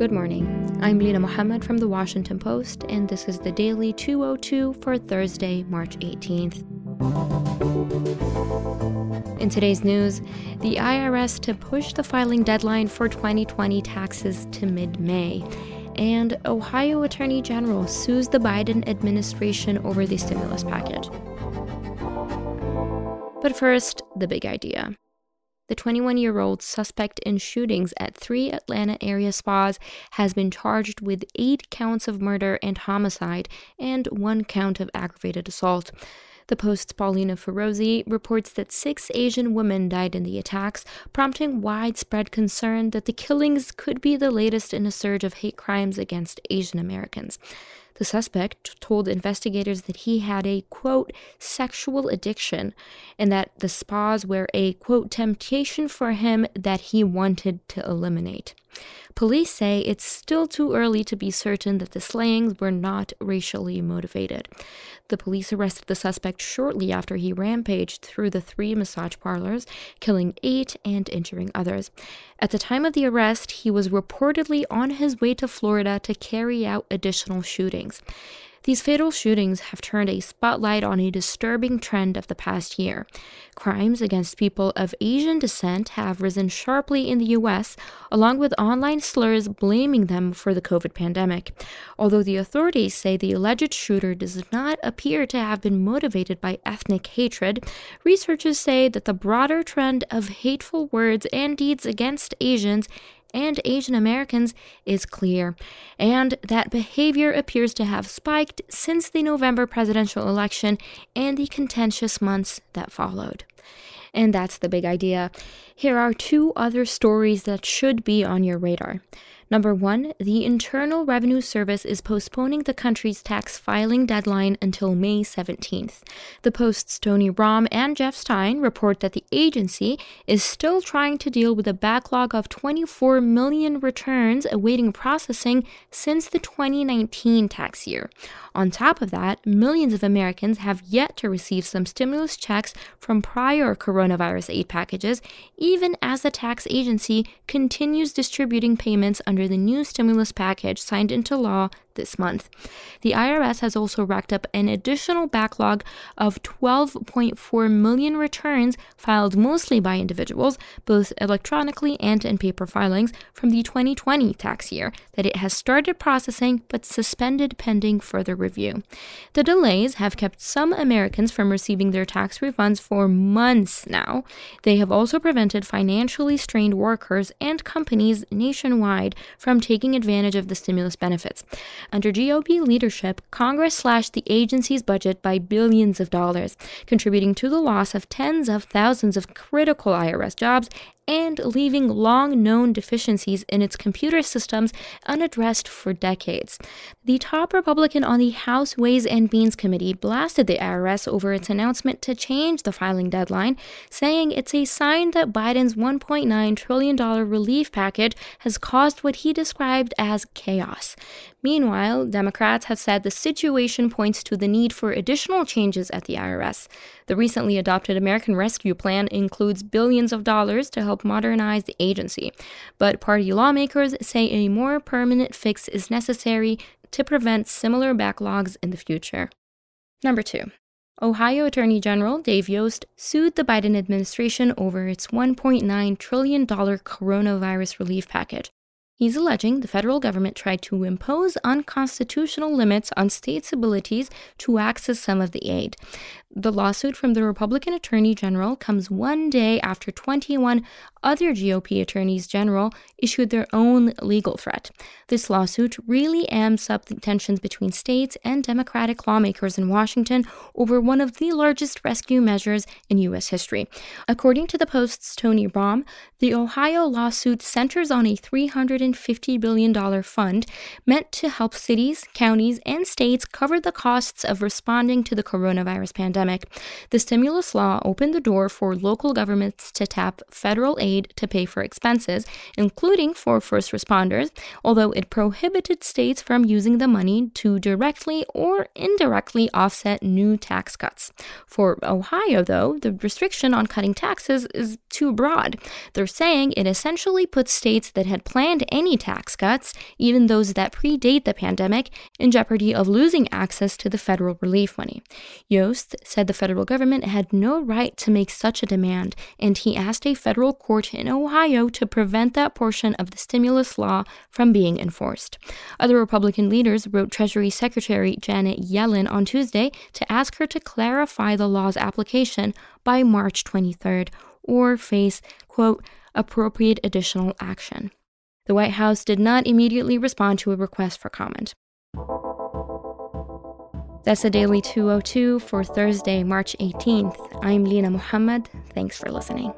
Good morning. I'm Lina Mohammed from The Washington Post, and this is the Daily 202 for Thursday, March 18th. In today's news, the IRS to push the filing deadline for 2020 taxes to mid May, and Ohio Attorney General sues the Biden administration over the stimulus package. But first, the big idea. The 21 year old suspect in shootings at three Atlanta area spas has been charged with eight counts of murder and homicide and one count of aggravated assault. The Post's Paulina Firozi reports that six Asian women died in the attacks, prompting widespread concern that the killings could be the latest in a surge of hate crimes against Asian Americans. The suspect told investigators that he had a, quote, sexual addiction and that the spas were a, quote, temptation for him that he wanted to eliminate. Police say it's still too early to be certain that the slayings were not racially motivated. The police arrested the suspect shortly after he rampaged through the three massage parlors, killing eight and injuring others. At the time of the arrest, he was reportedly on his way to Florida to carry out additional shootings. These fatal shootings have turned a spotlight on a disturbing trend of the past year. Crimes against people of Asian descent have risen sharply in the US, along with online slurs blaming them for the COVID pandemic. Although the authorities say the alleged shooter does not appear to have been motivated by ethnic hatred, researchers say that the broader trend of hateful words and deeds against Asians and Asian Americans is clear, and that behavior appears to have spiked since the November presidential election and the contentious months that followed. And that's the big idea. Here are two other stories that should be on your radar. Number one, the Internal Revenue Service is postponing the country's tax filing deadline until May 17th. The Post's Tony Romm and Jeff Stein report that the agency is still trying to deal with a backlog of 24 million returns awaiting processing since the 2019 tax year. On top of that, millions of Americans have yet to receive some stimulus checks from prior coronavirus aid packages, even as the tax agency continues distributing payments under the new stimulus package signed into law this month. The IRS has also racked up an additional backlog of 12.4 million returns filed mostly by individuals, both electronically and in paper filings, from the 2020 tax year that it has started processing but suspended pending further review. The delays have kept some Americans from receiving their tax refunds for months now. They have also prevented financially strained workers and companies nationwide from taking advantage of the stimulus benefits. Under GOP leadership, Congress slashed the agency's budget by billions of dollars, contributing to the loss of tens of thousands of critical IRS jobs and leaving long known deficiencies in its computer systems unaddressed for decades. The top Republican on the House Ways and Means Committee blasted the IRS over its announcement to change the filing deadline, saying it's a sign that Biden's $1.9 trillion relief package has caused what he described as chaos. Meanwhile, Democrats have said the situation points to the need for additional changes at the IRS. The recently adopted American Rescue Plan includes billions of dollars to help modernize the agency, but party lawmakers say a more permanent fix is necessary to prevent similar backlogs in the future. Number two. Ohio Attorney General Dave Yost sued the Biden administration over its $1.9 trillion coronavirus relief package, He's alleging the federal government tried to impose unconstitutional limits on states' abilities to access some of the aid. The lawsuit from the Republican Attorney General comes one day after 21 other GOP attorneys general issued their own legal threat. This lawsuit really amps up the tensions between states and Democratic lawmakers in Washington over one of the largest rescue measures in U.S. history. According to the Post's Tony Romm, the Ohio lawsuit centers on a $350 billion fund meant to help cities, counties, and states cover the costs of responding to the coronavirus pandemic, the stimulus law opened the door for local governments to tap federal aid to pay for expenses, including for first responders, although it prohibited states from using the money to directly or indirectly offset new tax cuts. For Ohio, though, the restriction on cutting taxes is too broad. They're saying it essentially puts states that had planned any tax cuts, even those that predate the pandemic, in jeopardy of losing access to the federal relief money. Yost said the federal government had no right to make such a demand, and he asked a federal court in Ohio to prevent that portion of the stimulus law from being enforced. Other Republican leaders wrote Treasury Secretary Janet Yellen on Tuesday to ask her to clarify the law's application by March 23rd or face, quote, appropriate additional action. The White House did not immediately respond to a request for comment. That's the Daily 202 for Thursday, March 18th. I'm Lina Muhammad. Thanks for listening.